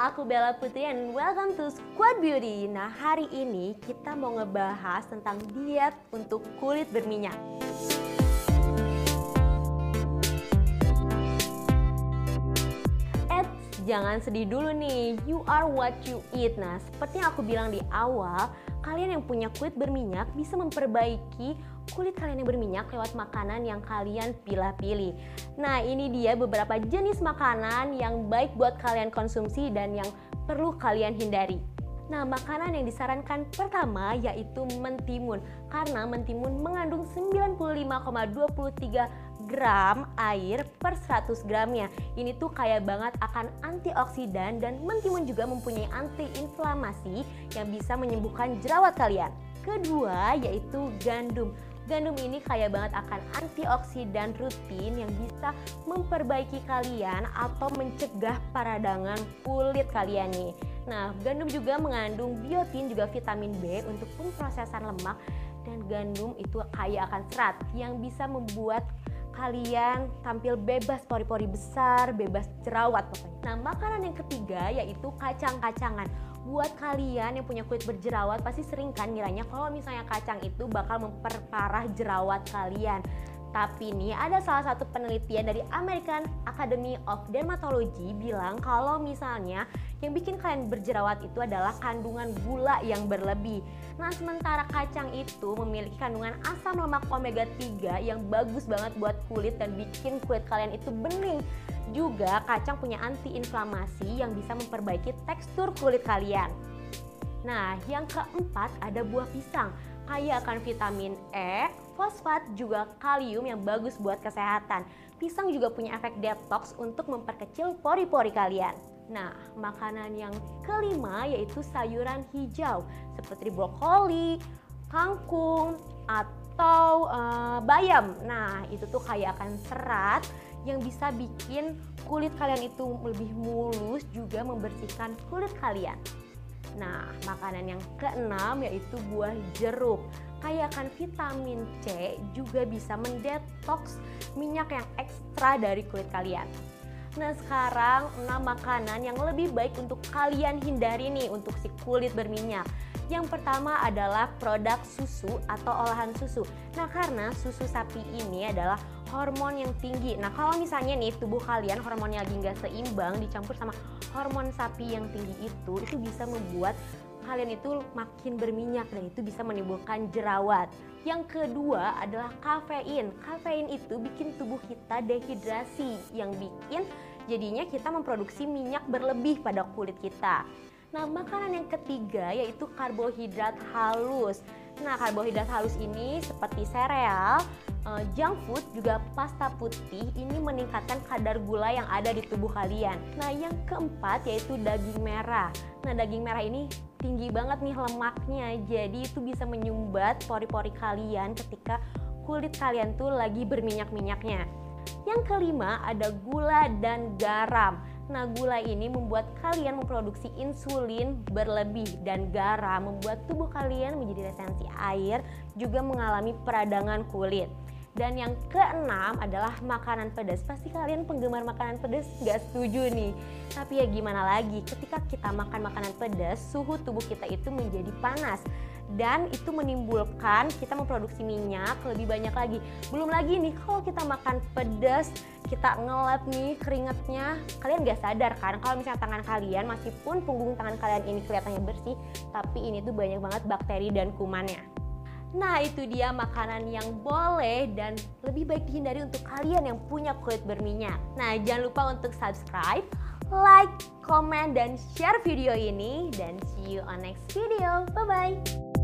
aku Bella Putri and welcome to Squad Beauty. Nah, hari ini kita mau ngebahas tentang diet untuk kulit berminyak. Eits, jangan sedih dulu nih. You are what you eat. Nah, seperti yang aku bilang di awal, kalian yang punya kulit berminyak bisa memperbaiki kulit kalian yang berminyak lewat makanan yang kalian pilih-pilih. Nah, ini dia beberapa jenis makanan yang baik buat kalian konsumsi dan yang perlu kalian hindari. Nah, makanan yang disarankan pertama yaitu mentimun karena mentimun mengandung 95,23 gram air per 100 gramnya. Ini tuh kaya banget akan antioksidan dan mentimun juga mempunyai antiinflamasi yang bisa menyembuhkan jerawat kalian. Kedua yaitu gandum. Gandum ini kaya banget akan antioksidan rutin yang bisa memperbaiki kalian atau mencegah peradangan kulit kalian nih. Nah, gandum juga mengandung biotin juga vitamin B untuk pemrosesan lemak dan gandum itu kaya akan serat yang bisa membuat kalian tampil bebas pori-pori besar, bebas jerawat pokoknya. Nah, makanan yang ketiga yaitu kacang-kacangan buat kalian yang punya kulit berjerawat pasti sering kan ngiranya kalau misalnya kacang itu bakal memperparah jerawat kalian. Tapi nih ada salah satu penelitian dari American Academy of Dermatology bilang kalau misalnya yang bikin kalian berjerawat itu adalah kandungan gula yang berlebih. Nah, sementara kacang itu memiliki kandungan asam lemak omega 3 yang bagus banget buat kulit dan bikin kulit kalian itu bening. Juga kacang punya antiinflamasi yang bisa memperbaiki tekstur kulit kalian. Nah, yang keempat ada buah pisang kaya akan vitamin E, fosfat, juga kalium yang bagus buat kesehatan. Pisang juga punya efek detox untuk memperkecil pori-pori kalian. Nah, makanan yang kelima yaitu sayuran hijau seperti brokoli, kangkung, atau uh, bayam. Nah, itu tuh kaya akan serat yang bisa bikin kulit kalian itu lebih mulus juga membersihkan kulit kalian. Nah, makanan yang keenam yaitu buah jeruk. Kaya akan vitamin C juga bisa mendetoks minyak yang ekstra dari kulit kalian. Nah sekarang 6 makanan yang lebih baik untuk kalian hindari nih untuk si kulit berminyak. Yang pertama adalah produk susu atau olahan susu. Nah, karena susu sapi ini adalah hormon yang tinggi. Nah, kalau misalnya nih tubuh kalian hormonnya lagi nggak seimbang dicampur sama hormon sapi yang tinggi itu, itu bisa membuat kalian itu makin berminyak dan itu bisa menimbulkan jerawat. Yang kedua adalah kafein. Kafein itu bikin tubuh kita dehidrasi yang bikin jadinya kita memproduksi minyak berlebih pada kulit kita. Nah, makanan yang ketiga yaitu karbohidrat halus. Nah, karbohidrat halus ini seperti sereal, uh, junk food juga pasta putih ini meningkatkan kadar gula yang ada di tubuh kalian. Nah, yang keempat yaitu daging merah. Nah, daging merah ini tinggi banget nih lemaknya. Jadi itu bisa menyumbat pori-pori kalian ketika kulit kalian tuh lagi berminyak-minyaknya. Yang kelima ada gula dan garam. Nah, gula ini membuat kalian memproduksi insulin berlebih dan garam membuat tubuh kalian menjadi retensi air, juga mengalami peradangan kulit. Dan yang keenam adalah makanan pedas. Pasti kalian penggemar makanan pedas gak setuju nih. Tapi ya gimana lagi, ketika kita makan makanan pedas, suhu tubuh kita itu menjadi panas dan itu menimbulkan kita memproduksi minyak lebih banyak lagi. Belum lagi nih kalau kita makan pedas, kita ngelap nih keringetnya, kalian gak sadar kan kalau misalnya tangan kalian meskipun punggung tangan kalian ini kelihatannya bersih, tapi ini tuh banyak banget bakteri dan kumannya. Nah itu dia makanan yang boleh dan lebih baik dihindari untuk kalian yang punya kulit berminyak. Nah jangan lupa untuk subscribe, like, comment, dan share video ini. Dan see you on next video. Bye-bye.